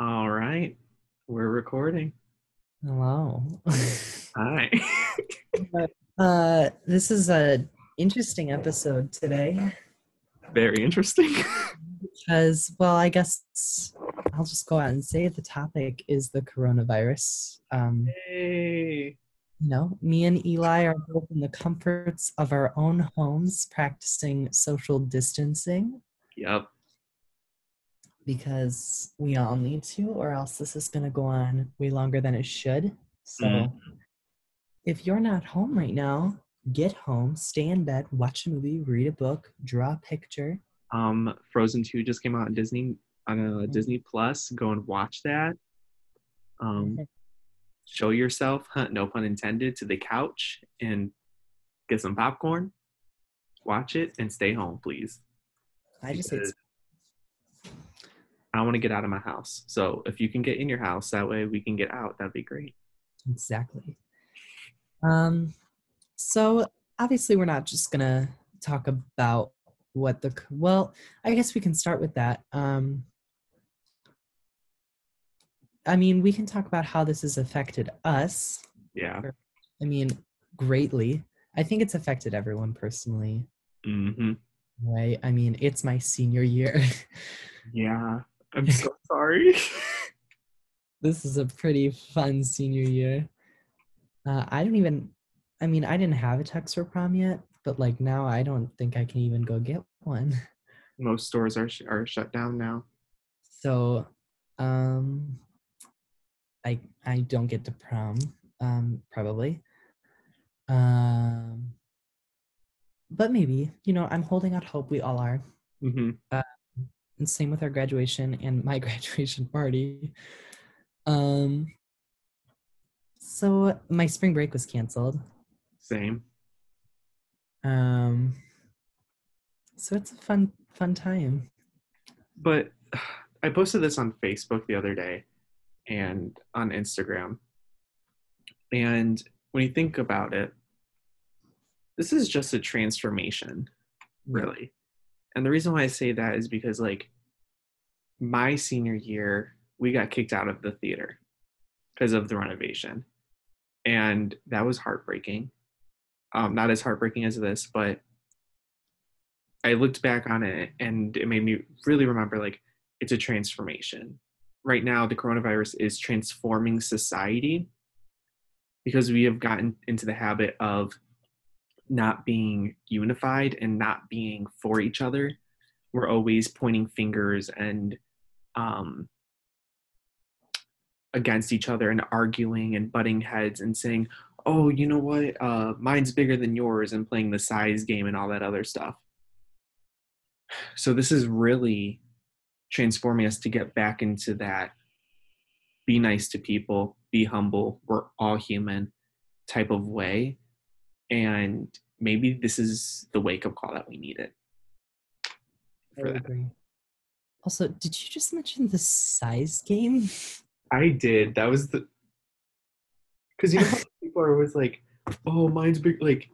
All right, we're recording. Hello. Hi. uh, this is a interesting episode today Very interesting. because, well, I guess I'll just go out and say the topic is the coronavirus. Um, Hey. You know, me and Eli are both in the comforts of our own homes practicing social distancing Yep. because we all need to, or else this is going to go on way longer than it should. So, Mhm. if you're not home right now, get home, stay in bed, watch a movie, read a book, draw a picture. Um, Frozen Two just came out on Disney on a Disney Plus. Go and watch that. Um, show yourself, huh, no pun intended, to the couch and get some popcorn. Watch it and stay home, please. I just because I want to get out of my house. So if you can get in your house, that way we can get out. That'd be great. exactly. Um, so obviously we're not just gonna talk about what the well. I guess we can start with that. Um, I mean, we can talk about how this has affected us. Yeah. I mean, greatly. I think it's affected everyone personally. Mm-hmm. Right? I mean, it's my senior year. Yeah. I'm so sorry. this is a pretty fun senior year. Uh, I don't even, I mean, I didn't have a tux for prom yet, but like now I don't think I can even go get one. Most stores are sh- are shut down now. So, um, I I don't get to prom, um, probably. Um, but maybe you know I'm holding out hope. We all are. hmm and same with our graduation and my graduation party. Um, so my spring break was canceled. Same. Um, so it's a fun, fun time. But I posted this on Facebook the other day and on Instagram. And when you think about it, this is just a transformation, really. And the reason why I say that is because, like, my senior year, we got kicked out of the theater because of the renovation. And that was heartbreaking. Um, not as heartbreaking as this, but I looked back on it and it made me really remember like it's a transformation. Right now, the coronavirus is transforming society because we have gotten into the habit of not being unified and not being for each other. We're always pointing fingers and um, against each other and arguing and butting heads and saying, oh, you know what, uh, mine's bigger than yours and playing the size game and all that other stuff. So this is really transforming us to get back into that be nice to people, be humble, we're all human type of way. And maybe this is the wake up call that we needed. I agree. Also, did you just mention the size game? I did. That was the because you know how people are always like, "Oh, mine's big." Like,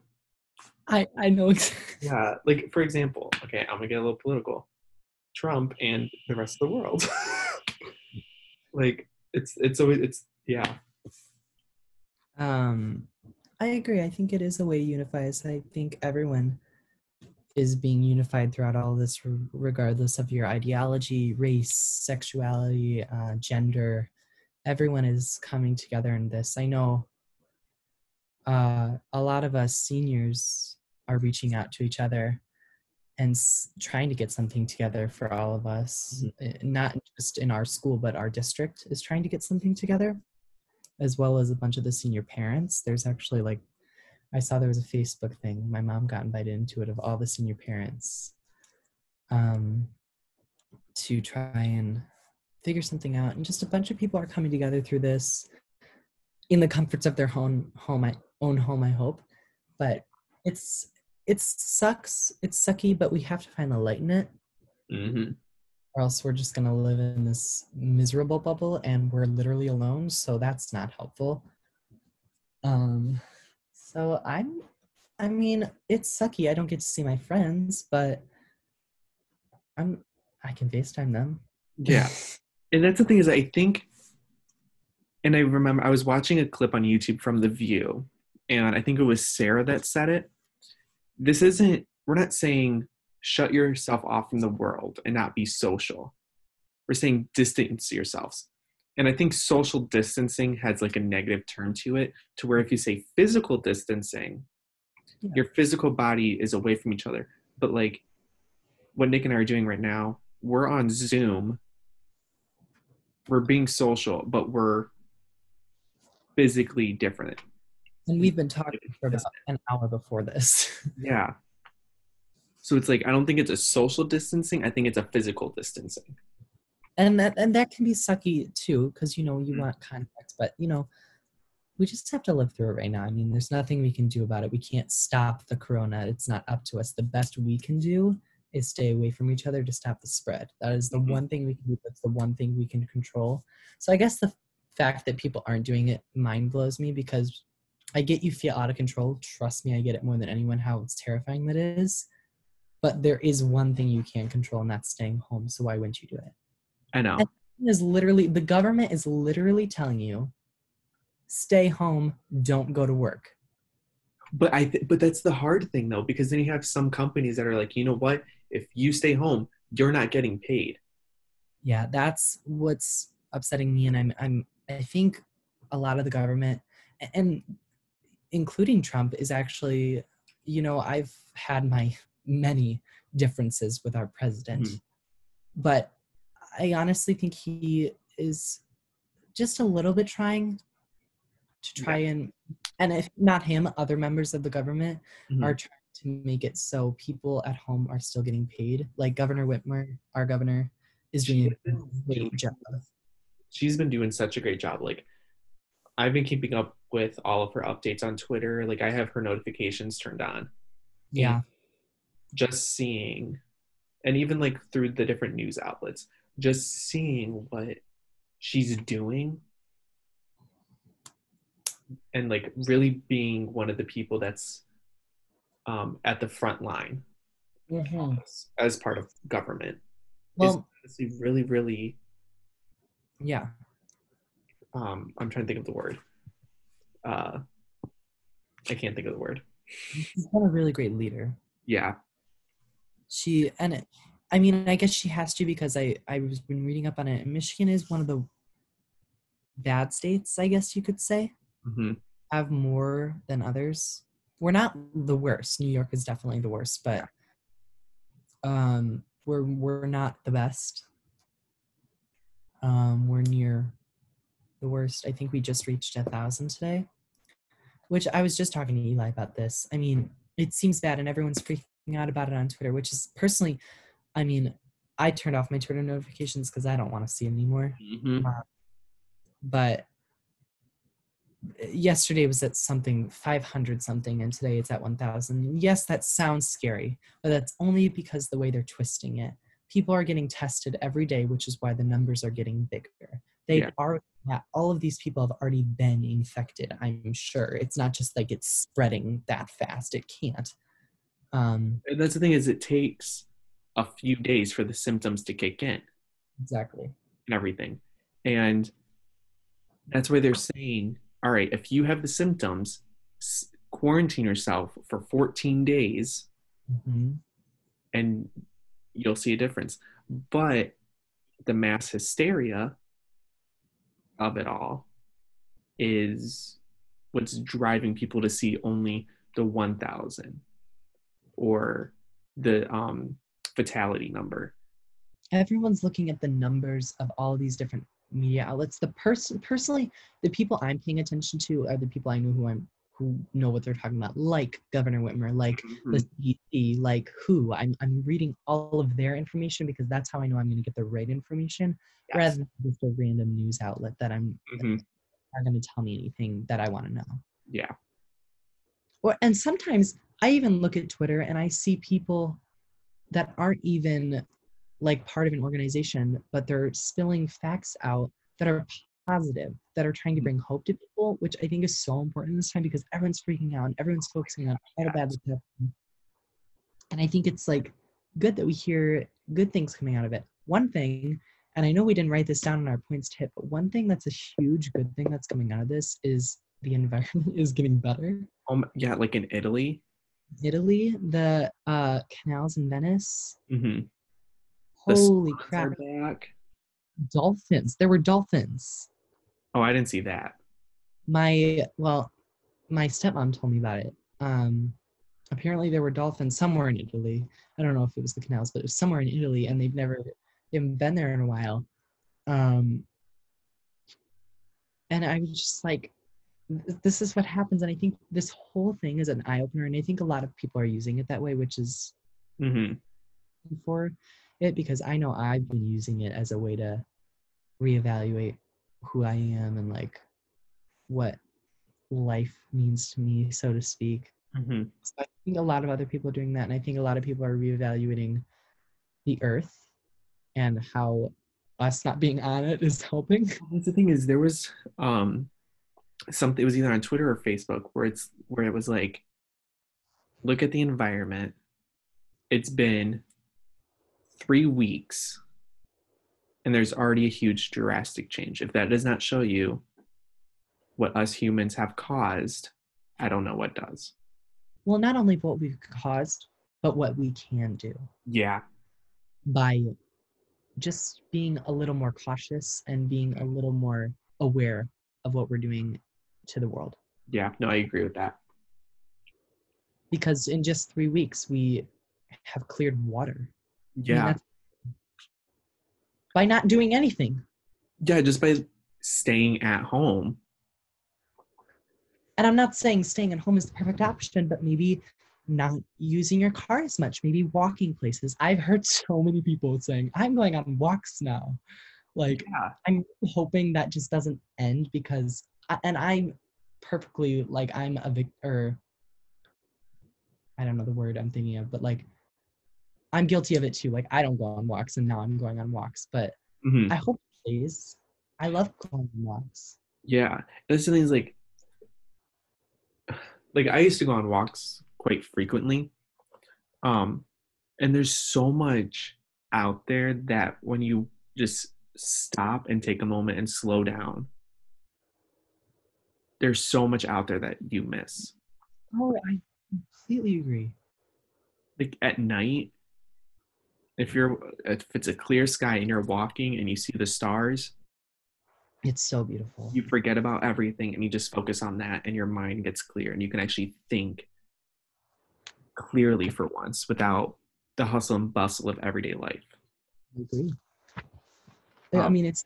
I I know. yeah, like for example, okay, I'm gonna get a little political. Trump and the rest of the world. like, it's it's always it's yeah. Um, I agree. I think it is a way to unify us. I think everyone is being unified throughout all this, regardless of your ideology, race, sexuality, uh, gender. Everyone is coming together in this. I know uh, a lot of us seniors are reaching out to each other and s- trying to get something together for all of us, Uh, not just in our school, but our district is trying to get something together as well as a bunch of the senior parents. There's actually like, I saw there was a Facebook thing. My mom got invited into it of all the senior parents um, to try and figure something out. And just a bunch of people are coming together through this in the comforts of their own home, I, own home, I hope. But it's it sucks. It's sucky, but we have to find the light in it hmm or else we're just going to live in this miserable bubble and we're literally alone so that's not helpful um So I'm, I mean, it's sucky. I don't get to see my friends, but I'm, I can FaceTime them. Yeah. and that's the thing is I think and I remember I was watching a clip on YouTube from The View, and I think it was Sarah that said it. This isn't, we're not saying shut yourself off from the world and not be social. We're saying distance yourselves. And I think social distancing has like a negative term to it, to where if you say physical distancing, yeah. your physical body is away from each other. But like what Nick and I are doing right now, we're on Zoom. We're being social, but we're physically different. And we've been talking for about an hour before this. yeah. So it's like I don't think it's a social distancing. I think it's a physical distancing. And that and that can be sucky too, because you know you mm-hmm. want contact, but you know we just have to live through it right now. I mean, there's nothing we can do about it. We can't stop the corona. It's not up to us. The best we can do is stay away from each other to stop the spread. That is the mm-hmm. one thing we can do. That's the one thing we can control. So I guess the fact that people aren't doing it mind blows me because I get you feel out of control. Trust me, I get it more than anyone how it's terrifying that is. But there is one thing you can't control, and that's staying home. So why wouldn't you do it? I know. And is literally the government is literally telling you, stay home, don't go to work. But I th- but that's the hard thing though, because then you have some companies that are like, you know what? If you stay home, you're not getting paid. Yeah, that's what's upsetting me, and I'm I'm I think a lot of the government, and including Trump, is actually, you know, I've had my many differences with our president, mm-hmm. but I honestly think he is just a little bit trying to try yeah. and, and if not him, other members of the government mm-hmm. are trying to make it so people at home are still getting paid. Like Governor Whitmer, our governor, is doing a great job she's been doing such a great job. Like I've been keeping up with all of her updates on Twitter. Like I have her notifications turned on. Yeah. Just seeing and even like through the different news outlets, just seeing what she's doing and like really being one of the people that's um, at the front line mm-hmm. as part of government well, is really really yeah. Um, I'm trying to think of the word. Uh, I can't think of the word. She's been a really great leader. Yeah. She and it, I mean, I guess she has to because I I was been reading up on it. Michigan is one of the bad states, I guess you could say. Mm-hmm. Have more than others. We're not the worst. New York is definitely the worst, but um, we're we're not the best. Um, we're near the worst. I think we just reached a thousand today, which I was just talking to Eli about this. I mean, it seems bad and everyone's freaking out about it on Twitter, which is personally, I mean, I turned off my Twitter notifications because I don't want to see anymore. Mm-hmm. Uh, but yesterday was at something 500 something and today it's at 1000 yes that sounds scary but that's only because the way they're twisting it people are getting tested every day, which is why the numbers are getting bigger. They yeah. are all of these people have already been infected. I'm sure it's not just like it's spreading that fast. It can't. Um, that's the thing is it takes a few days for the symptoms to kick in. Exactly. And everything, and that's why they're saying, all right, if you have the symptoms, quarantine yourself for 14 days, mm-hmm. and you'll see a difference. But the mass hysteria of it all is what's driving people to see only the 1000 or the um, fatality number. Everyone's looking at the numbers of all these different media outlets. The person personally, the people I'm paying attention to are the people I know who I'm WHO know what they're talking about, like Governor Whitmer, like mm-hmm. the CDC, like who. I'm, I'm reading all of their information because that's how I know I'm going to get the right information yes. rather than just a random news outlet that I'm mm-hmm. are going to tell me anything that I want to know. Yeah. Or, and sometimes I even look at Twitter and I see people that aren't even like part of an organization, but they're spilling facts out that are positive, that are trying to bring hope to people, which I think is so important this time because everyone's freaking out and everyone's focusing on the bad stuff. And I think it's like good that we hear good things coming out of it. One thing, and I know we didn't write this down in our points to hit, but one thing that's a huge good thing that's coming out of this is the environment is getting better. Um, yeah, like in Italy. Italy, the uh, canals in Venice. Mm-hmm. Holy crap! back. Dolphins. There were dolphins. Oh, I didn't see that. My well, my stepmom told me about it. Um, apparently there were dolphins somewhere in Italy. I don't know if it was the canals, but it was somewhere in Italy, and they've never they haven't been there in a while. Um, and I was just like, this is what happens, and I think this whole thing is an eye opener, and I think a lot of people are using it that way, which is Mm-hmm. for it because I know I've been using it as a way to reevaluate who I am and like what life means to me, so to speak. Mm-hmm. So I think a lot of other people are doing that, and I think a lot of people are reevaluating the earth and how us not being on it is helping. That's the thing is there was um something it was either on Twitter or Facebook where it's where it was like look at the environment. It's been three weeks and there's already a huge drastic change. If that does not show you what us humans have caused, I don't know what does. Well, not only what we've caused, but what we can do Yeah. by just being a little more cautious and being a little more aware of what we're doing to the world. Yeah. No, I agree with that. Because in just three weeks, we have cleared water. I mean, Yeah. that's- by not doing anything. Yeah, just by staying at home. And I'm not saying staying at home is the perfect option, but maybe not using your car as much, maybe walking places. I've heard so many people saying, I'm going on walks now. Like, Yeah. I'm hoping that just doesn't end because, I, and I'm perfectly like, I'm a victor. I don't know the word I'm thinking of, but like, I'm guilty of it too. Like, I don't go on walks and now I'm going on walks, but Mhm. I hope it stays. I love going on walks. Yeah, that's the thing is like, like I used to go on walks quite frequently, um, and there's so much out there that when you just stop and take a moment and slow down, there's so much out there that you miss. Oh, I completely agree. Like at night, if you're if it's a clear sky and you're walking and you see the stars, It's so beautiful. you forget about everything and you just focus on that and your mind gets clear and you can actually think clearly for once without the hustle and bustle of everyday life I agree. I Um, mean, it's,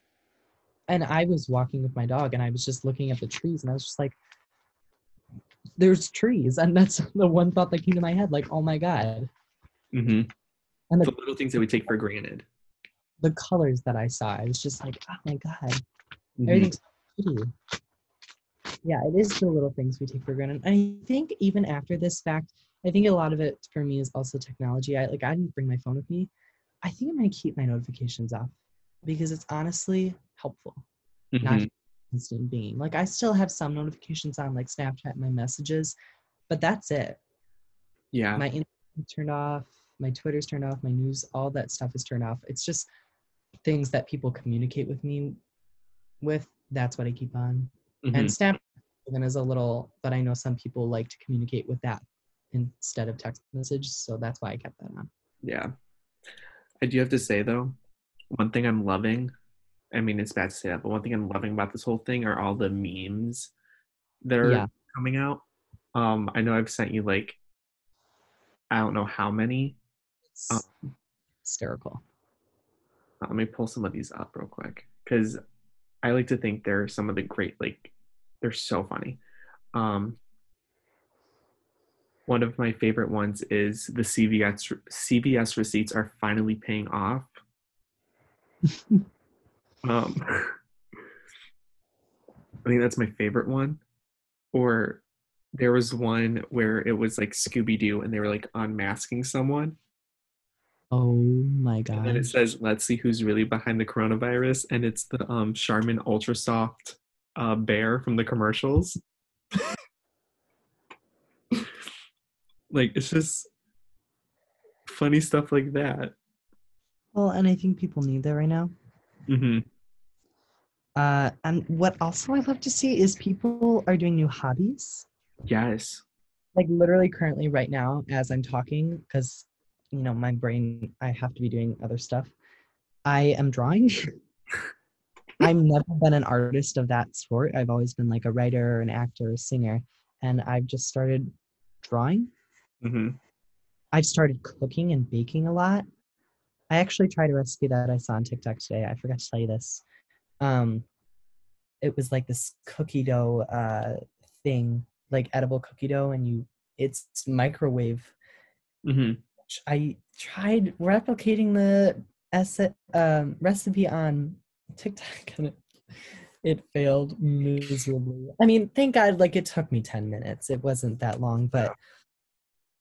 and I was walking with my dog, and I was just looking at the trees, and I was just like, "There's trees," and that's the one thought that came to my head. Like, oh my god, mm-hmm. And the the little things that we take for granted the colors that I saw, I was just like, oh my god, Mhm. everything's so pretty. Yeah, it is the little things we take for granted. I think even after this fact, I think a lot of it for me is also technology. I like I didn't bring my phone with me. I think I'm gonna keep my notifications off because it's honestly helpful. not Mhm. constant being. Like I still have some notifications on like Snapchat and my messages, but that's it. yeah My Instagram turned off, my Twitter's turned off, my news, all that stuff is turned off. It's just things that people communicate with me with. That's what I keep on. Mhm. And Snapchat even is a little, but I know some people like to communicate with that instead of text message, so that's why I kept that on. yeah i do have to say though one thing i'm loving i mean it's bad to say that but one thing i'm loving about this whole thing are all the memes that are Yeah. coming out um i know i've sent you like i don't know how many It's Oh. hysterical. Uh, let me pull some of these up real quick because I like to think they're some of the great like they're so funny. Um, one of my favorite ones is the CVS CVS receipts are finally paying off. um, I think that's my favorite one. Or there was one where it was like Scooby Doo and they were like unmasking someone Oh my god. And then it says, "Let's see who's really behind the coronavirus," and it's the um Charmin Ultra Soft uh, bear from the commercials. like it's just funny stuff like that. Well, and I think people need that right now. Mm-hmm. Uh, and what also I love to see is people are doing new hobbies. Yes. Like literally currently right now as I'm talking, because you know my brain, I have to be doing other stuff. I am drawing. I've never been an artist of that sort. I've always been like a writer, or an actor, or a singer, and I've just started drawing. hmm I've started cooking and baking a lot. I actually tried a recipe that I saw on TikTok today. I forgot to tell you this. Um, it was like this cookie dough uh, thing, like edible cookie dough, and you it's microwave. hmm I tried replicating the esse- um, recipe on TikTok and it, it failed miserably. I mean, thank God, like it took me 10 minutes. It wasn't that long, but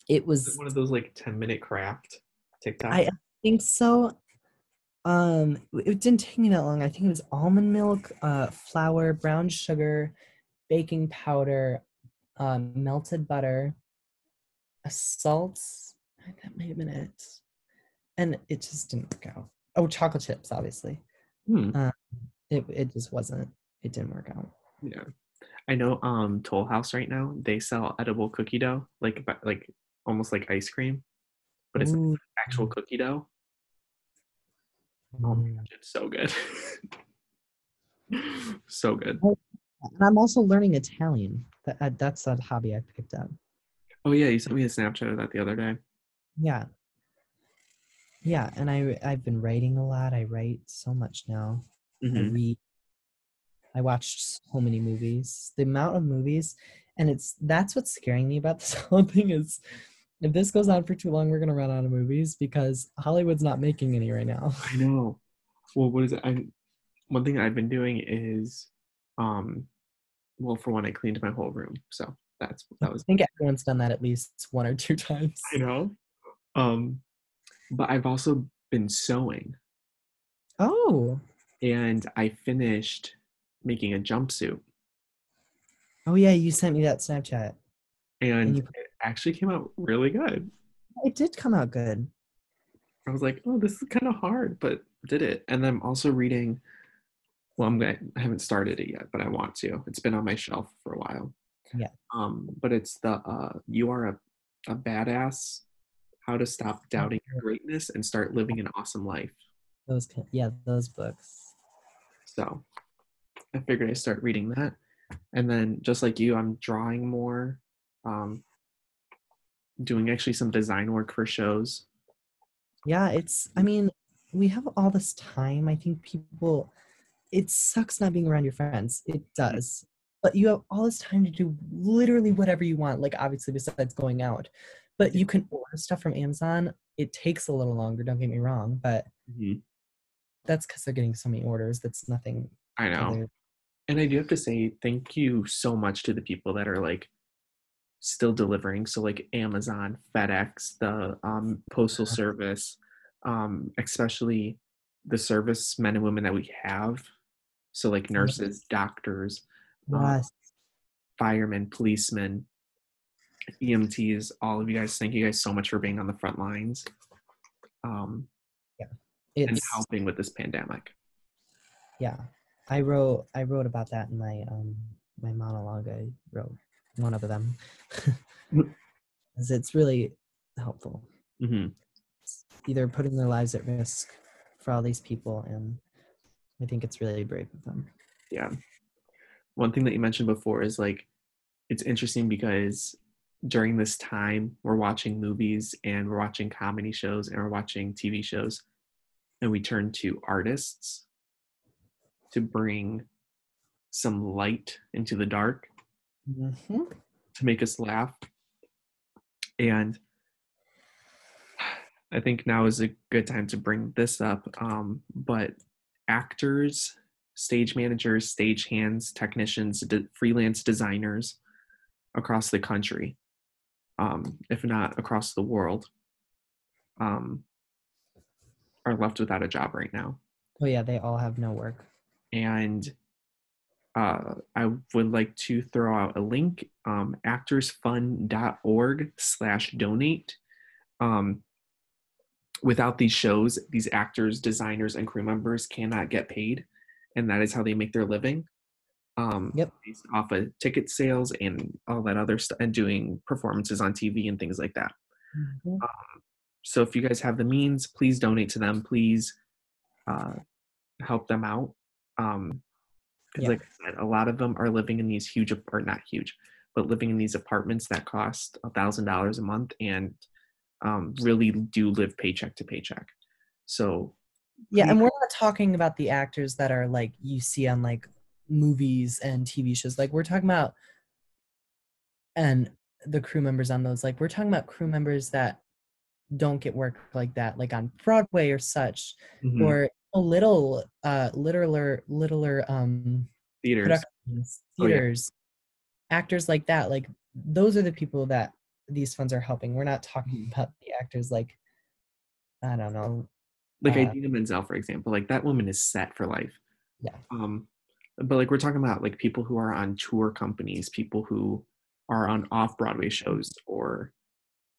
it Is it was one of those like ten minute craft TikTok? I think so. Um, it didn't take me that long. I think it was almond milk, uh, flour, brown sugar, baking powder, um, melted butter, a salt. That might have been it, and it just didn't work out. Oh, chocolate chips, obviously. Hmm. It it just wasn't. It didn't work out. Yeah. I know um Toll House right now, they sell edible cookie dough, like like almost like ice cream, but it's actual cookie dough. Oh my mm. gosh, it's so good. so good. And I'm also learning Italian. That, uh, that's a hobby I picked up. Oh yeah, you sent me a Snapchat of that the other day. Yeah. Yeah, and I I've been writing a lot. I write so much now. I hmm read. I watched so many movies. The amount of movies, and it's that's what's scaring me about this whole thing is if this goes on for too long, we're gonna run out of movies because Hollywood's not making any right now. I know. Well, what is it? I one thing I've been doing is, um, well, for one, I cleaned my whole room, so that's that was I think everyone's done that at least one or two times. I know. Um, but I've also been sewing, Oh, and I finished making a jumpsuit, oh yeah, you sent me that Snapchat. and you- it actually came out really good. It did come out good. I was like, oh, this is kind of hard, but did it. And I'm also reading. Well, I'm gonna, I haven't started it yet, but I want to. It's been on my shelf for a while. Yeah. Um, but it's the uh, you are a, a badass. How to stop doubting your greatness and start living an awesome life. Those, yeah, those books. So I figured I'd start reading that. And then just like you, I'm drawing more, um, doing actually some design work for shows. Yeah, it's, I mean, we have all this time. I think people, it sucks not being around your friends. It does. But you have all this time to do literally whatever you want, like obviously besides going out. But you can order stuff from Amazon. It takes a little longer, don't get me wrong, but that's because they're getting so many orders. That's nothing. I know. other- And I do have to say thank you so much to the people that are like still delivering. So like Amazon, FedEx, the um, postal service, um, especially the service men and women that we have. So like nurses, doctors, um, Yes. firemen, policemen, EMTs, all of you guys. Thank you guys so much for being on the front lines um, and It's, helping with this pandemic. yeah. I wrote, I wrote about that in my, um, my monologue. I wrote one of them. 'Cause it's really helpful. hmm either putting their lives at risk for all these people and i think it's really brave of them yeah one thing that you mentioned before is like it's interesting because during this time we're watching movies and we're watching comedy shows and we're watching tv shows and we turn to artists to bring some light into the dark to make us laugh. And i think now is a good time to bring this up um, but actors stage managers stage hands technicians de- freelance designers across the country um, if not across the world um, are left without a job right now. Oh yeah, they all have no work. And uh, I would like to throw out a link, um, actorsfund.org slash donate. Um, without these shows, these actors, designers, and crew members cannot get paid. And that is how they make their living. Um, Yep. Based off of ticket sales and all that other stuff, and doing performances on TV and things like that. Mhm. So if you guys have the means, please donate to them. Please uh, help them out. Um, 'cause Yeah. like I said, a lot of them are living in these huge, or not huge, but living in these apartments that cost a thousand dollars a month and um, really do live paycheck to paycheck. So Yeah, and we're not talking about the actors that are like you see on like movies and TV shows. Like we're talking about and the crew members on those. Like we're talking about crew members that don't get work like that, like on Broadway or such, mhm, or a little uh littler littler um theaters, productions, Oh, yeah. theaters, actors like that. Like those are the people that these funds are helping. We're not talking Mhm. about the actors like I don't know. like uh, Idina Menzel, for example, like that woman is set for life. Yeah. Um, but like we're talking about like people who are on tour companies, people who are on off Broadway shows or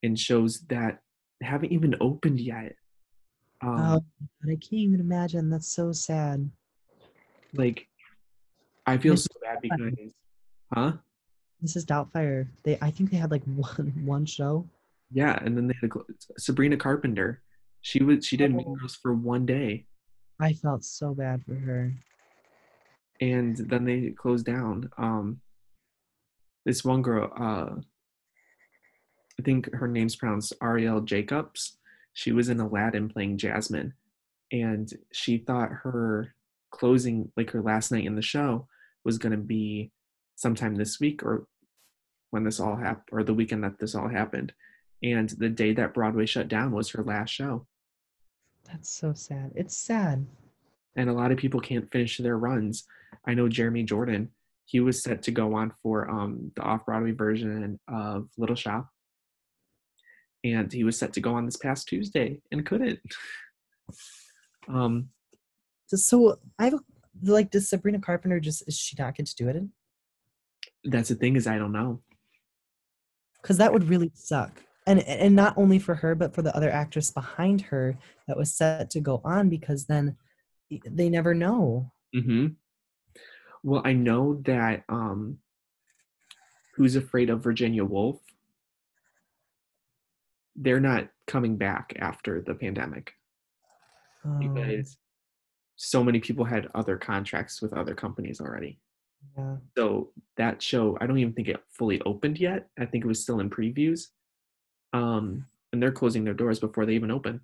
in shows that haven't even opened yet. Um, Oh, God, I can't even imagine. That's so sad. like I feel Miss so bad because, huh? Mrs. Doubtfire. They, I think they had like one one show. Yeah, and then they had a, Sabrina Carpenter. She was she did Mean Oh. Girls for one day, I felt so bad for her. And then they closed down. Um, this one girl, uh, I think her name's pronounced Arielle Jacobs. She was in Aladdin playing Jasmine, and she thought her closing, like her last night in the show, was going to be sometime this week or when this all happened, or the weekend that this all happened. And the day that Broadway shut down was her last show. That's so sad. It's sad. and a lot of people can't finish their runs. I know Jeremy Jordan, he was set to go on for um, the off Broadway version of Little Shop, and he was set to go on this past Tuesday and couldn't. um, So, I have like, does Sabrina Carpenter just is she not get to do it? that's the thing is I don't know. Because that would really suck. And and not only for her, but for the other actress behind her that was set to go on, because then they never know. hmm Well, I know that um, Who's Afraid of Virginia Woolf? They're not coming back after the pandemic. Um, because so many people had other contracts with other companies already. yeah. So that show, I don't even think it fully opened yet. I think it was still in previews. Um, and they're closing their doors before they even open.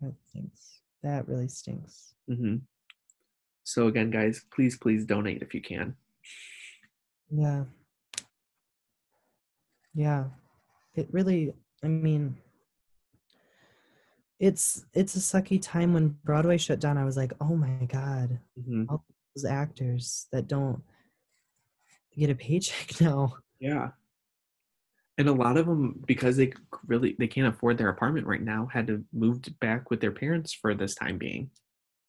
That stinks. That really stinks. hmm So again, guys, please, please donate if you can. Yeah. Yeah. It really I mean it's it's a sucky time when Broadway shut down. I was like, "Oh my god, hmm those actors that don't get a paycheck now." Yeah. And a lot of them, because they really they can't afford their apartment right now, had to move back with their parents for this time being.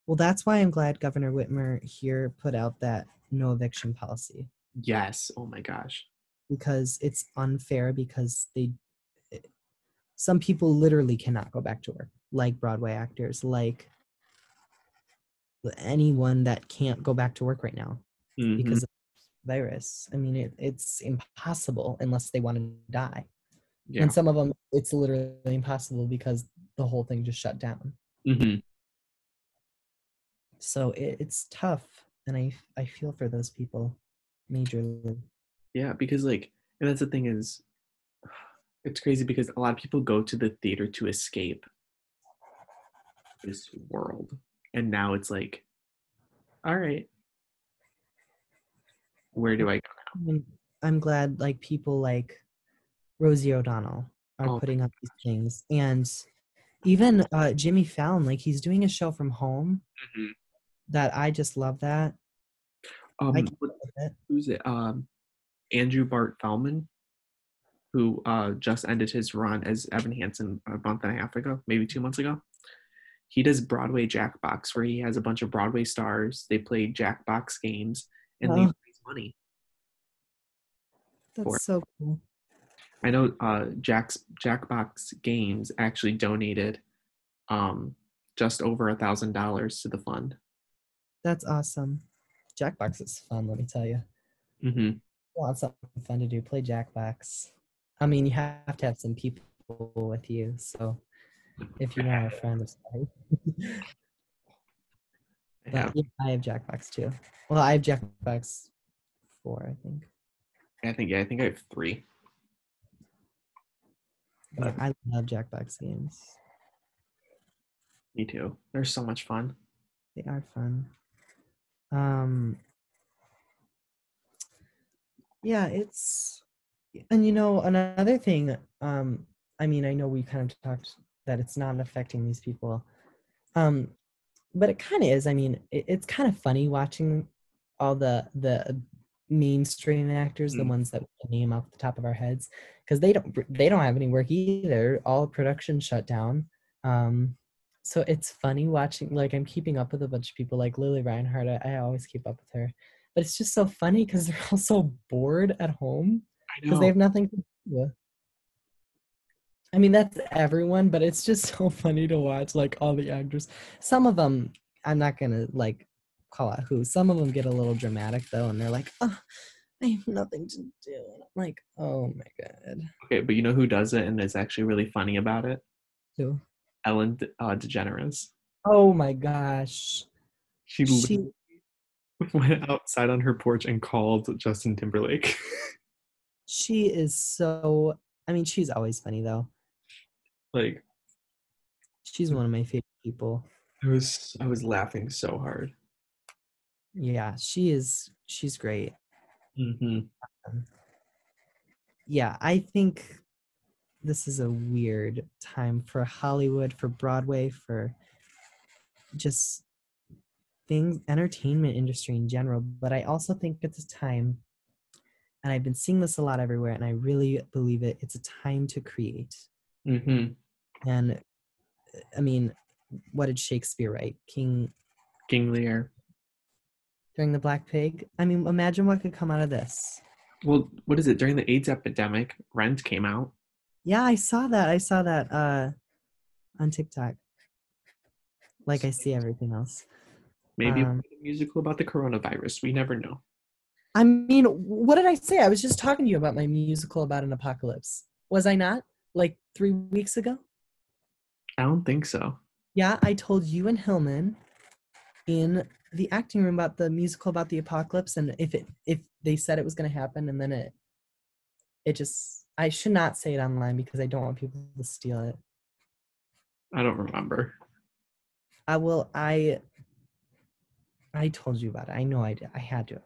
Well, that's why I'm glad Governor Whitmer here put out that no eviction policy Yes. Oh my gosh. because it's unfair because they eh, some people literally cannot go back to work like broadway actors like anyone that can't go back to work right now Mhm. because of the virus i mean it, it's impossible unless they want to die yeah. and some of them it's literally impossible because the whole thing just shut down hmm so it, it's tough and i i feel for those people majorly Yeah, because like, and that's the thing is, it's crazy because a lot of people go to the theater to escape this world, and now it's like, all right, where do I go? I'm, I'm glad like people like Rosie O'Donnell are Oh, putting up these things, and even uh, Jimmy Fallon, like he's doing a show from home. Mhm. That I just love that. Um, what- it. who's it? Um, Andrew Barth Feldman, who uh just ended his run as Evan Hansen a month and a half ago, maybe two months ago. he does Broadway Jackbox, where he has a bunch of Broadway stars. They play Jackbox games and they Oh. raise money. That's so cool. I know uh, Jack's Jackbox Games actually donated um, just over a thousand dollars to the fund. That's awesome. Jackbox is fun, let me tell you. Mm-hmm. Want something fun to do? Play Jackbox. I mean, you have to have some people with you. So if you have a friend, I'm sorry. Yeah, yeah, I have Jackbox too. Well, I have Jackbox four, I think. I think yeah, I think I have three. Yeah, I love Jackbox games. Me too. They're so much fun. They are fun. Um Yeah, it's and you know another thing um I mean I know we kind of talked that it's not affecting these people. Um but it kind of is. I mean, it, it's kind of funny watching all the the mainstream actors, the Mm. ones that we name off the top of our heads, because they don't they don't have any work either. All production shut down. Um, so it's funny watching. Like I'm keeping up with a bunch of people, like Lili Reinhart. I, I always keep up with her, but it's just so funny because they're all so bored at home because they have nothing to do. I mean, that's everyone, but it's just so funny to watch, like all the actors. Some of them, I'm not gonna like call out who. Some of them get a little dramatic though, and they're like, "Oh, I have nothing to do." And I'm like, "Oh my god." Okay, but you know who does it and is actually really funny about it? Who? Ellen uh, DeGeneres. Oh my gosh. She, She, went outside on her porch and called Justin Timberlake. she is so. I mean, she's always funny though. like She's one of my favorite people. I was I was laughing so hard. Yeah, she is. She's great. hmm yeah, I think this is a weird time for Hollywood, for Broadway, for just things, entertainment industry in general. But I also think it's a time, and I've been seeing this a lot everywhere, and I really believe it. It's a time to create. hmm And I mean, what did Shakespeare write? King King Lear. during the Black Pig? I mean, imagine what could come out of this. Well, what is it? During the AIDS epidemic, Rent came out. Yeah, I saw that. I saw that uh on TikTok. Like I see everything else. Maybe Um, a musical about the coronavirus. We never know. I mean, what did I say? I was just talking to you about my musical about an apocalypse. Was I not? Like three weeks ago? I don't think so. Yeah, I told you and Hillman in the acting room about the musical about the apocalypse and if it if they said it was gonna happen and then it it just I should not say it online because I don't want people to steal it. I don't remember. I will I I told you about it. I know I did. I had to.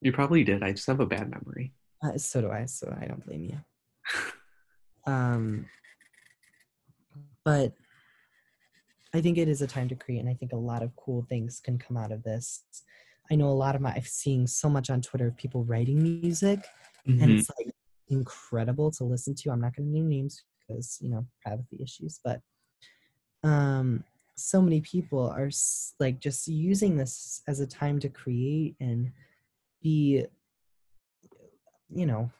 You probably did. I just have a bad memory. Uh, so do I, so I don't blame you. Um, but I think it is a time to create, and I think a lot of cool things can come out of this. I know a lot of my, I've seen so much on Twitter of people writing music, and Mhm. it's like incredible to listen to. I'm not going to name names because, you know, privacy issues, but um, so many people are like just using this as a time to create and be, you know,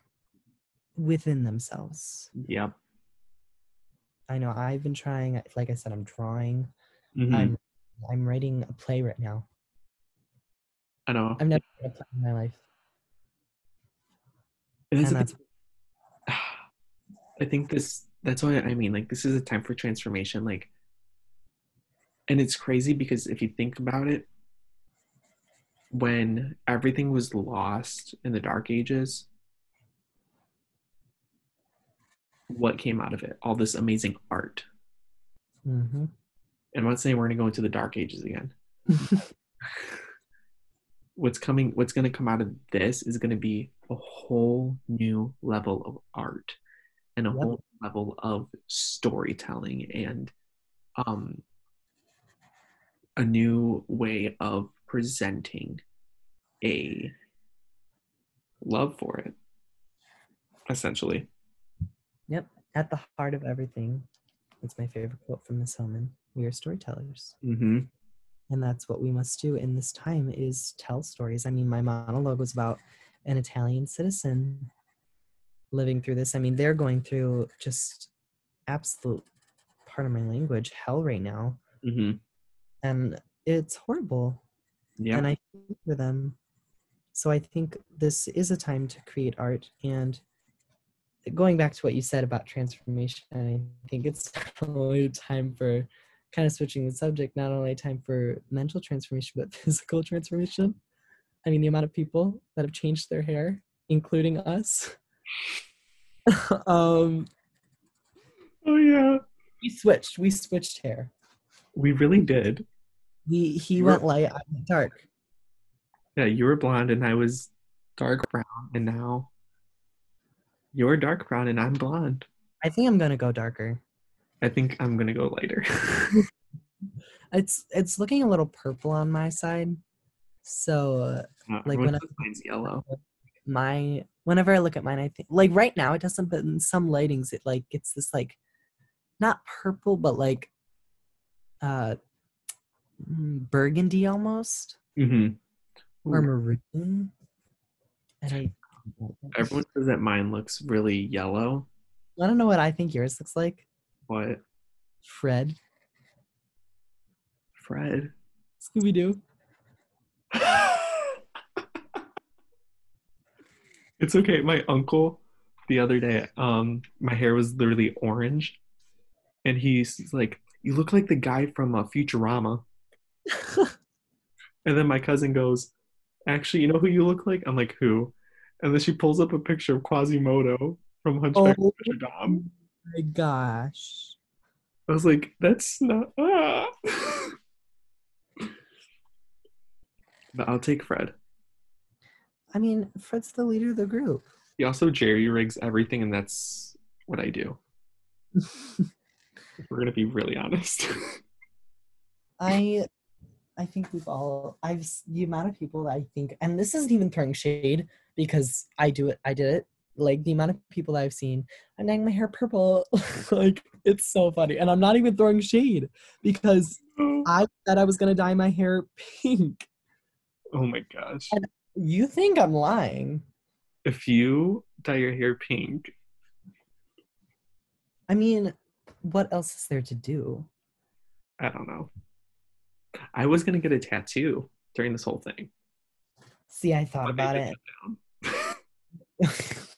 within themselves. Yeah. I know I've been trying. Like I said, I'm drawing. Mhm. I'm I'm writing a play right now. I know. I've never written a play in my life, and a that's I think this that's why I mean like this is a time for transformation like and it's crazy because if you think about it when everything was lost in the dark ages what came out of it? All this amazing art. Hmm and I'm not saying we're going to go into the dark ages again. What's coming what's going to come out of this is going to be a whole new level of art and a Yep. whole level of storytelling and um a new way of presenting a love for it essentially Yep. At the heart of everything. That's my favorite quote from Miss Hellman. We are storytellers. Mm-hmm. and that's what we must do in this time is tell stories i mean my monologue was about an italian citizen living through this i mean they're going through just absolute part of my language hell right now. Mm-hmm. and it's horrible. Yeah. and i for them. So i think this is a time to create art. And going back to what you said about transformation i think it's only time for kind of switching the subject. Not only time for mental transformation but physical transformation. I mean the amount of people that have changed their hair including us um oh yeah. we switched we switched hair We really did. he he went light i went dark Yeah, you were blonde and I was dark brown, and now you're dark brown and I'm blonde. i think i'm gonna go darker I think I'm gonna go lighter. It's it's looking a little purple on my side. So uh, Uh, Like when I- mine's yellow. My whenever I look at mine, I think like right now it doesn't, but in some lightings it like gets this like not purple, but like uh mm, burgundy almost Mm-hmm. or maroon. And I Everyone says that mine looks really yellow. I don't know what I think yours looks like. What? Fred. Fred. Scooby Doo. it's okay. My uncle the other day, um, my hair was literally orange, and he's like, "You look like the guy from uh, Futurama." And then my cousin goes, "Actually, you know who you look like?" I'm like, "Who?" And then she pulls up a picture of Quasimodo from Hunchback Oh. of Notre Dame. my gosh. I was like, "That's not." Ah. but I'll take Fred. I mean, Fred's the leader of the group. He also jerry rigs everything, and that's what I do. If we're gonna be really honest. I I think we've all I've the amount of people that I think and this isn't even throwing shade because I do it I did it like the amount of people that I've seen I'm dyeing my hair purple like it's so funny and I'm not even throwing shade because I said I was gonna dye my hair pink oh my gosh! And- you think I'm lying If you dye your hair pink, I mean what else is there to do I don't know. I was gonna get a tattoo during this whole thing. see I thought but about it.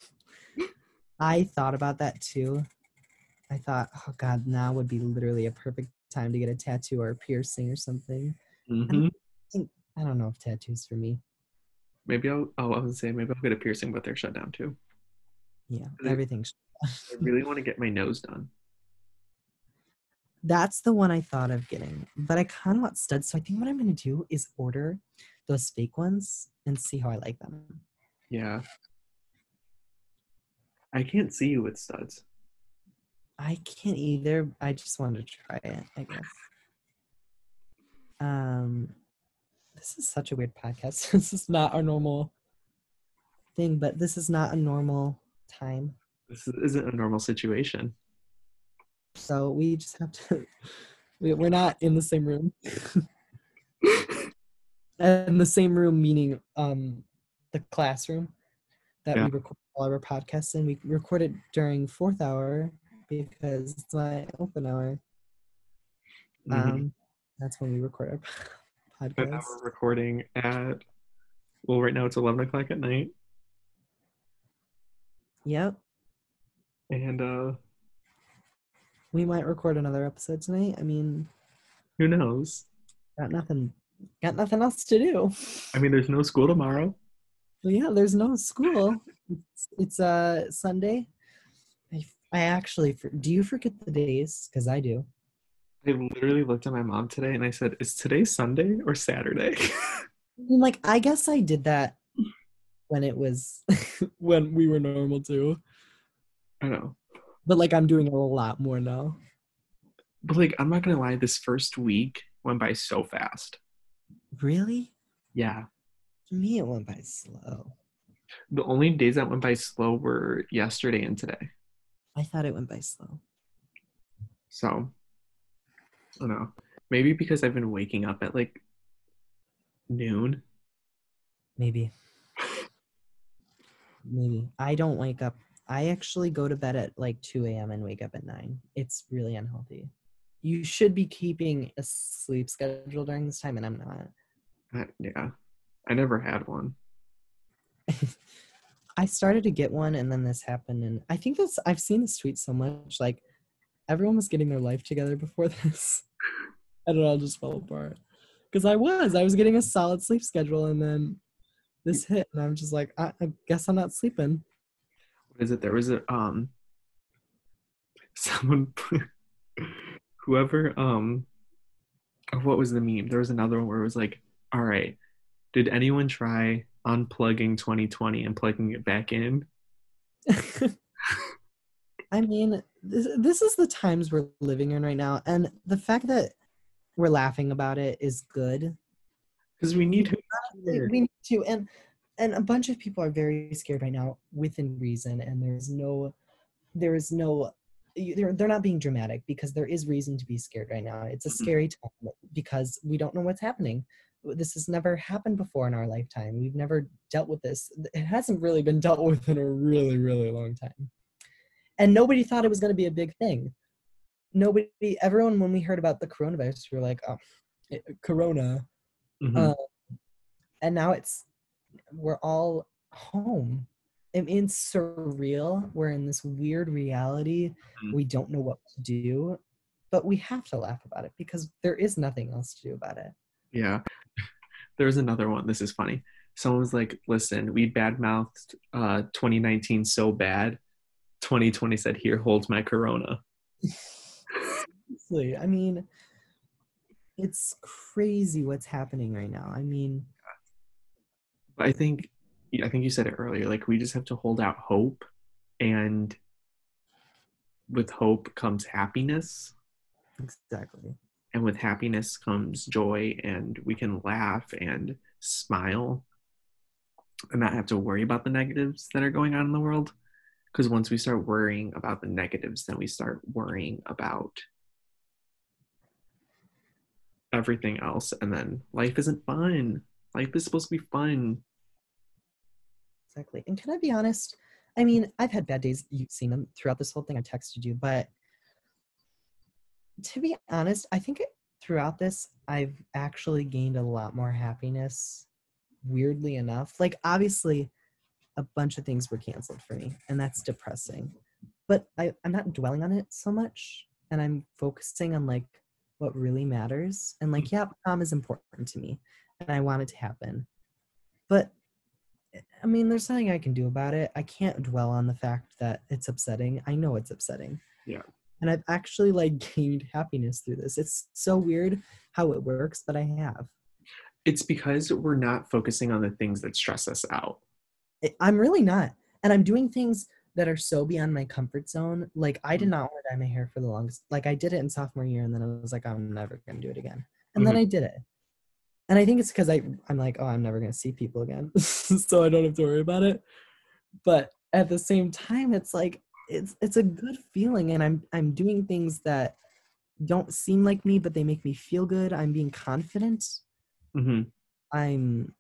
I thought about that too. I thought, oh god, now would be literally a perfect time to get a tattoo or a piercing or something. Mhm. I don't know if tattoos for me. Maybe I'll. Oh, I was gonna say maybe I'll get a piercing, but they're shut down too. Yeah, everything's. I really want to get my nose done. That's the one I thought of getting, but I kind of want studs. So I think what I'm gonna do is order those fake ones and see how I like them. Yeah. I can't see you with studs. I can't either. I just wanted to try it. I guess. Um, this is such a weird podcast. this is not our normal thing, but this is not a normal time. This isn't a normal situation. So we just have to. we- We're not in the same room. and the same room, meaning um, the classroom that Yeah. we record all our podcasts in. We record it during fourth hour because it's my open hour. Mhm. Um, that's when we record our And now we're recording at. Well, right now it's eleven o'clock at night, Yep, and uh, we might record another episode tonight. I mean, who knows? got nothing, got nothing else to do. I mean, there's no school tomorrow. Well, yeah, there's no school. It's, it's uh Sunday. I, I actually do you forget the days? Because I do. I literally looked at my mom today and I said, "Is today Sunday or Saturday?" I mean, like I guess I did that when it was when we were normal too. I know, But like I'm doing a lot more now. but like, I'm not gonna lie. This first week went by so fast. Really? Yeah, To me, it went by slow. the only days that went by slow were yesterday and today. I thought it went by slow. So don't know. Maybe because I've been waking up at like noon. Maybe. Maybe. I don't wake up. I actually go to bed at like 2 a.m. and wake up at 9. It's really unhealthy. You should be keeping a sleep schedule during this time, and I'm not. Uh, yeah. I never had one. I started to get one, and then this happened. And I think that's, I've seen this tweet so much. Like, everyone was getting their life together before this. and it all just fell apart. Because I was. I was getting a solid sleep schedule, and then this hit, and I'm just like, I, I guess I'm not sleeping. What is it? There was a um someone whoever um oh, what was the meme? There was another one where it was like, all right, did anyone try unplugging 2020 and plugging it back in? I mean, this, this is the times we're living in right now, and the fact that we're laughing about it is good. Because we need to. we need to and and a bunch of people are very scared right now within reason and there's no there is no they're, they're not being dramatic because there is reason to be scared right now. It's a Mhm. scary time because we don't know what's happening. This has never happened before in our lifetime. We've never dealt with this. It hasn't really been dealt with in a really really long time and nobody thought it was going to be a big thing nobody everyone when we heard about the coronavirus we were like oh it, corona Mhm. uh, and now it's we're all home I mean, it's surreal we're in this weird reality Mhm. we don't know what to do but we have to laugh about it because there is nothing else to do about it Yeah. There's another one. This is funny. Someone was like, listen, we badmouthed uh 2019 so bad. 2020 said, here, hold my corona. Seriously, i mean it's crazy what's happening right now i mean I think I think you said it earlier, like we just have to hold out hope and with hope comes happiness. exactly And with happiness comes joy and we can laugh and smile and not have to worry about the negatives that are going on in the world. Because once we start worrying about the negatives, then we start worrying about everything else. And then life isn't fun. Life is supposed to be fun. Exactly. And can I be honest? I mean, I've had bad days. You've seen them throughout this whole thing. I texted you, but to be honest, I think it, throughout this, I've actually gained a lot more happiness. Weirdly enough, like obviously, a bunch of things were canceled for me, and that's depressing. But I, I'm not dwelling on it so much, and I'm focusing on like what really matters. And like, yeah, prom is important to me, and I want it to happen. But I mean, there's nothing I can do about it. I can't dwell on the fact that it's upsetting. I know it's upsetting. Yeah. And I've actually like gained happiness through this. It's so weird how it works, but I have. It's because we're not focusing on the things that stress us out. I'm really not. And I'm doing things that are so beyond my comfort zone. Like I did Mhm. not want to dye my hair for the longest. Like I did it in sophomore year and then I was like, I'm never gonna do it again. And then I did it. And I think it's because I I'm like, oh, I'm never gonna see people again. so I don't have to worry about it. But at the same time, it's like it's it's a good feeling and I'm I'm doing things that don't seem like me, but they make me feel good. I'm being confident. Mm-hmm. I'm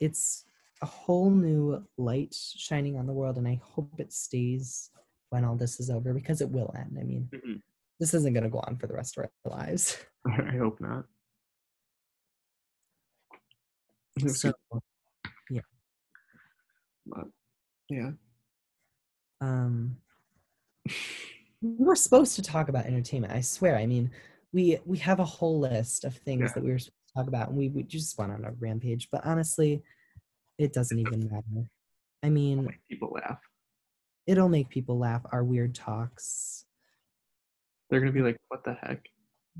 it's a whole new light shining on the world and I hope it stays when all this is over because it will end. I mean, Mhm. this isn't going to go on for the rest of our lives. I hope not. So, good, but yeah. um we're supposed to talk about entertainment. I swear. I mean, we we have a whole list of things Yeah. that we were supposed to talk about and we, we just went on a rampage, but honestly, it doesn't even matter. I mean, people laugh. it'll make people laugh our weird talks. They're gonna be like, "What the heck?"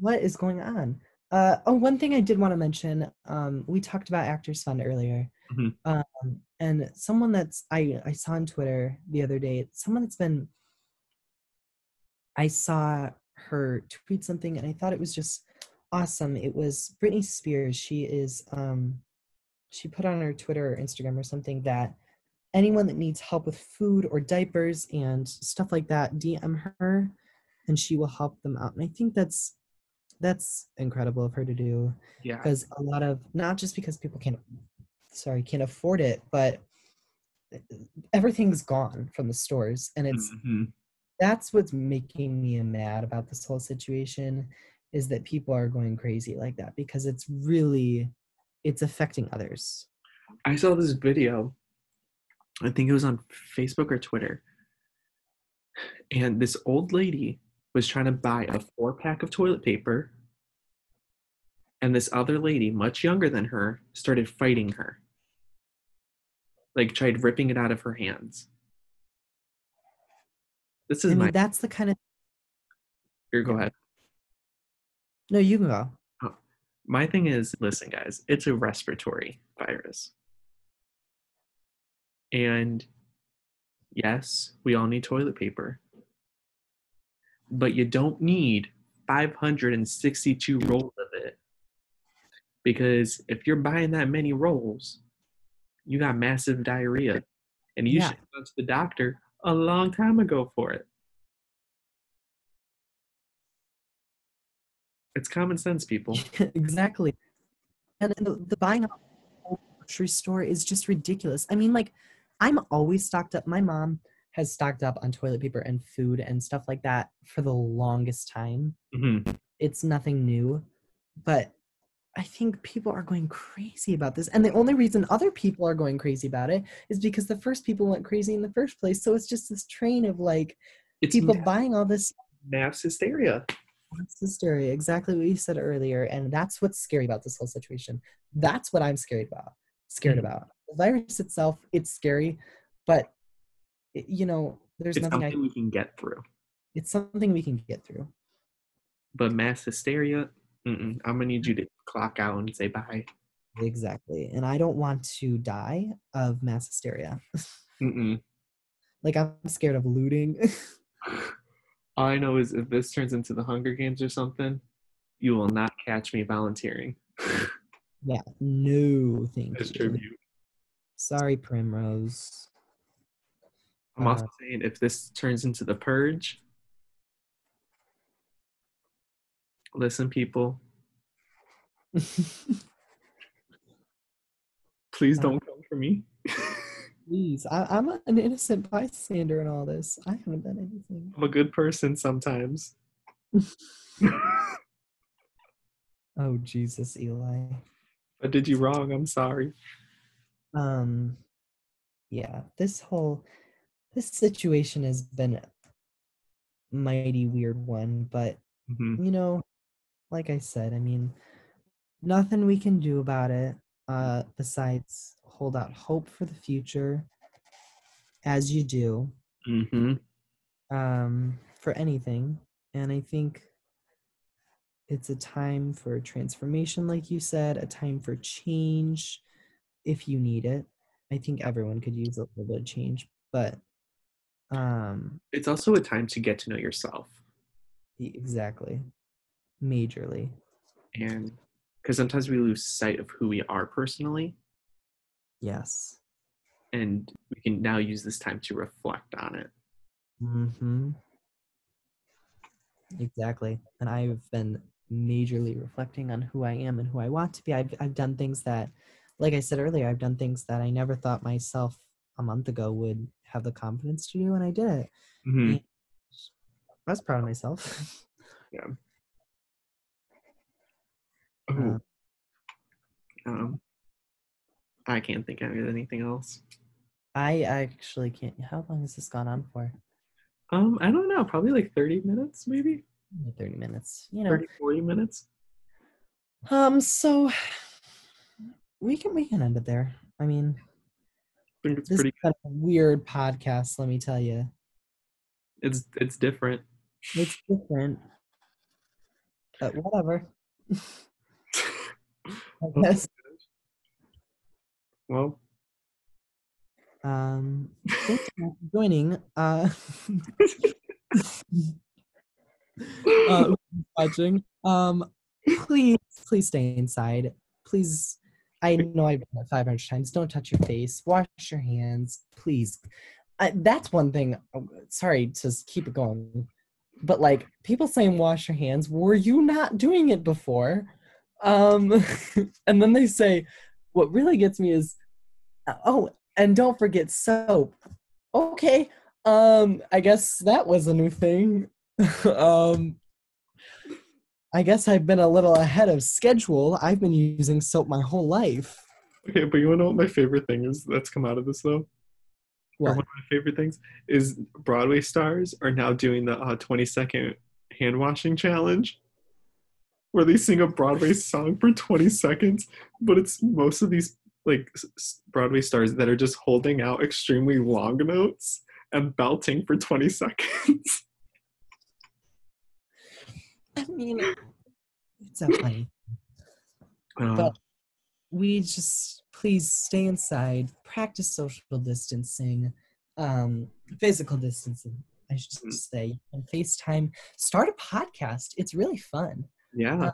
what is going on uh oh one thing i did want to mention um we talked about actors fund earlier Mhm. um and someone that's i i saw on twitter the other day someone that's been i saw her tweet something and i thought it was just awesome it was britney spears she is um she put on her twitter or instagram or something that anyone that needs help with food or diapers and stuff like that dm her and she will help them out and i think that's that's incredible of her to do Yeah. because a lot of not just because people can't sorry can't afford it but everything's gone from the stores and it's Mhm. that's what's making me mad about this whole situation is that people are going crazy like that because it's really it's affecting others I saw this video. I think it was on Facebook or Twitter. And this old lady was trying to buy a four pack of toilet paper. And this other lady, much younger than her, started fighting her. Like, tried ripping it out of her hands. This i is mean my. that's the kind of Here, go ahead. no you can go My thing is listen, guys, it's a respiratory virus. And yes, we all need toilet paper. But you don't need 562 rolls of it. Because if you're buying that many rolls, you got massive diarrhea. And you Yeah. should have gone to the doctor a long time ago for it. It's common sense, people. exactly. And the, the buying a grocery store is just ridiculous. I mean like i'm always stocked up. My mom has stocked up on toilet paper and food and stuff like that for the longest time. Mhm. it's nothing new. But i think people are going crazy about this. And the only reason other people are going crazy about it is because the first people went crazy in the first place. So it's just this train of like It's people mass- buying all this mass hysteria. That's hysteria, exactly what you said earlier, and that's what's scary about this whole situation. That's what I'm scared about. Scared Mhm. about the virus itself. It's scary, but it- you know, there's It's nothing. something I, we can get through. it's something we can get through. But mass hysteria, mm-mm. I'm gonna need you to clock out and say bye. Exactly, and I don't want to die of mass hysteria. Mm-mm. like I'm scared of looting. All I know is if this turns into the Hunger Games or something, you will not catch me volunteering yeah, no, thank as you. tribute. Sorry, Primrose. I'm also Uh, saying if this turns into the Purge, listen, people, please Uh, don't come for me. Please, I, I'm an innocent bystander in all this. I haven't done anything. I'm a good person sometimes. Oh Jesus, Eli. I did you wrong. I'm sorry. um yeah this whole this situation has been a mighty weird one but Mhm. you know like i said i mean nothing we can do about it uh besides hold out hope for the future as you do Mhm. um for anything. And i think it's a time for transformation like you said a time for change if you need it. I think everyone could use a little bit of change but um It's also a time to get to know yourself. exactly. Majorly. And because sometimes we lose sight of who we are personally yes. And we can now use this time to reflect on it. Hmm exactly. And i've been majorly reflecting on who i am and who i want to be. I've, I've done things that like i said earlier i've done things that i never thought myself a month ago would have the confidence to do and i did it. Mhm. i was proud of myself. Yeah. Oh. um i can't think of anything else. I actually can't how long has this gone on for? Um i don't know probably like 30 minutes maybe? Maybe 30 minutes you know. 30 40 minutes. Um so we can we can end it there. I mean i think it's this pretty is a weird podcast let me tell you it's it's different. It's different. But whatever. I guess. Well um thanks for joining uh uh, watching. Um, please, please stay inside. Please, I know I've done it 500 times. Don't touch your face. Wash your hands, please. I, that's one thing. oh, Sorry to keep it going. but like people saying wash your hands, were you not doing it before? Um, and then they say, what really gets me is, oh, and don't forget soap. Okay, um, I guess that was a new thing. um, I guess I've been a little ahead of schedule. I've been using soap my whole life. Okay, but you know what my favorite thing is that's come out of this though? Or What? one of my favorite things is Broadway stars are now doing the uh, 20 second hand washing challenge where they sing a Broadway song for 20 seconds, but it's most of these like Broadway stars that are just holding out extremely long notes and belting for 20 seconds. I mean, it's so funny. Uh, But- we just please stay inside, practice social distancing, um, physical distancing. I should Mm. say, and FaceTime. Start a podcast. It's really fun, yeah,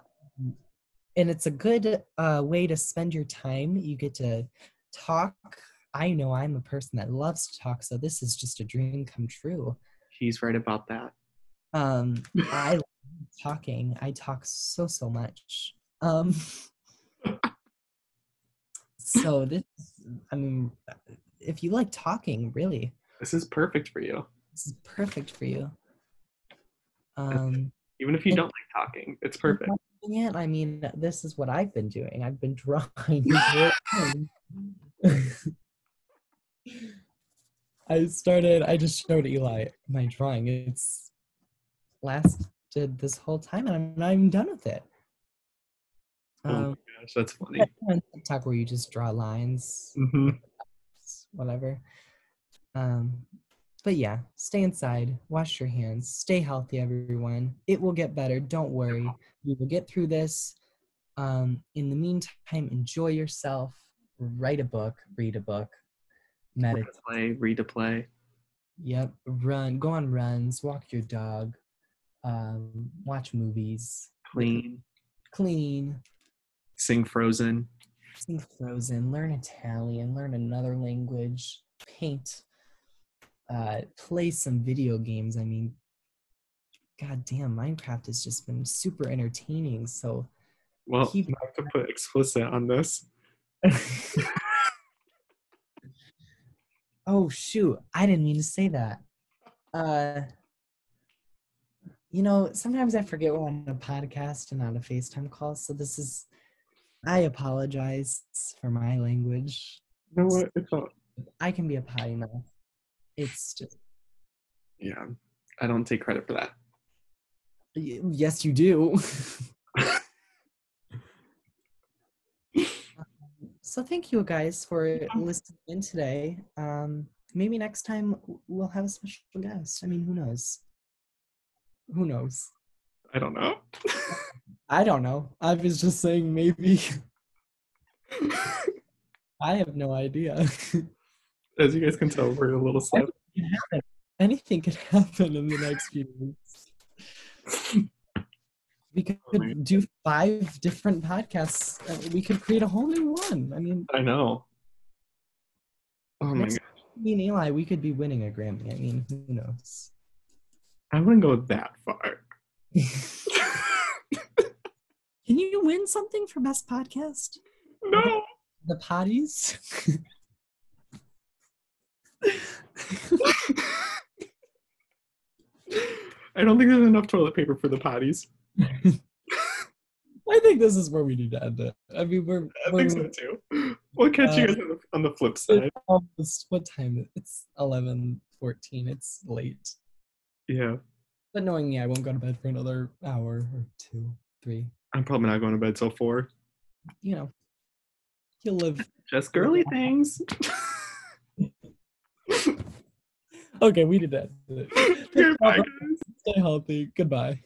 and it's a good uh, way to spend your time. You get to talk. I know I'm a person that loves to talk, so this is just a dream come true. he's right about that. Um, I love talking. I talk so so much. Um, so this, I mean, if you like talking, really, This is perfect for you. this is perfect for you. Um, Even if you don't like talking, it's perfect. it, I mean, this is what I've been doing. I've been drawing. this whole time. I started. I just showed Eli my drawing. It's lasted this whole time, and I'm not even done with it. Oh my Um, gosh, that's funny. on TikTok where you just draw lines, mm-hmm. whatever. Um, but yeah, stay inside, wash your hands, stay healthy, everyone. It will get better. Don't worry. We will get through this. Um, in the meantime, enjoy yourself. Write a book, read a book, meditate. Play, read a play. Yep, run, go on runs, walk your dog, um, watch movies, Clean. clean, Sing Frozen. sing Frozen, learn Italian, learn another language, paint, uh, play some video games. I mean, god damn, Minecraft has just been super entertaining. So, Well, Keep- I have to put explicit on this. oh shoot, I didn't mean to say that. Uh, you know, sometimes I forget we're on a podcast and not a FaceTime call. So this is, I apologize for my language. You know what? It's all, I can be a potty mouth. It's just yeah, I don't take credit for that. Yes, you do. so thank you guys for listening in today. Um, maybe next time we'll have a special guest. I mean, who knows? Who knows? I don't know. I don't know. I was just saying maybe. I have no idea. As you guys can tell, we're a little slow. Anything could happen in the next few weeks. We could Oh do five different podcasts. Uh, We could create a whole new one. I mean, I know. Oh my god. me and Eli, we could be winning a Grammy. I mean, who knows? I wouldn't go that far. Can you win something for best podcast? no. The potties. I don't think there's enough toilet paper for the potties. I think this is where we need to end it. I mean, we're, I we're think so too. We'll catch you Uh, guys on the, on the flip side. almost what time? is it? It's eleven fourteen. It's late. Yeah. But knowing me, I won't go to bed for another hour or two, three. I'm probably not going to bed till four. You know, you'll live. Just girly things. Okay, we did that. Stay healthy. Goodbye.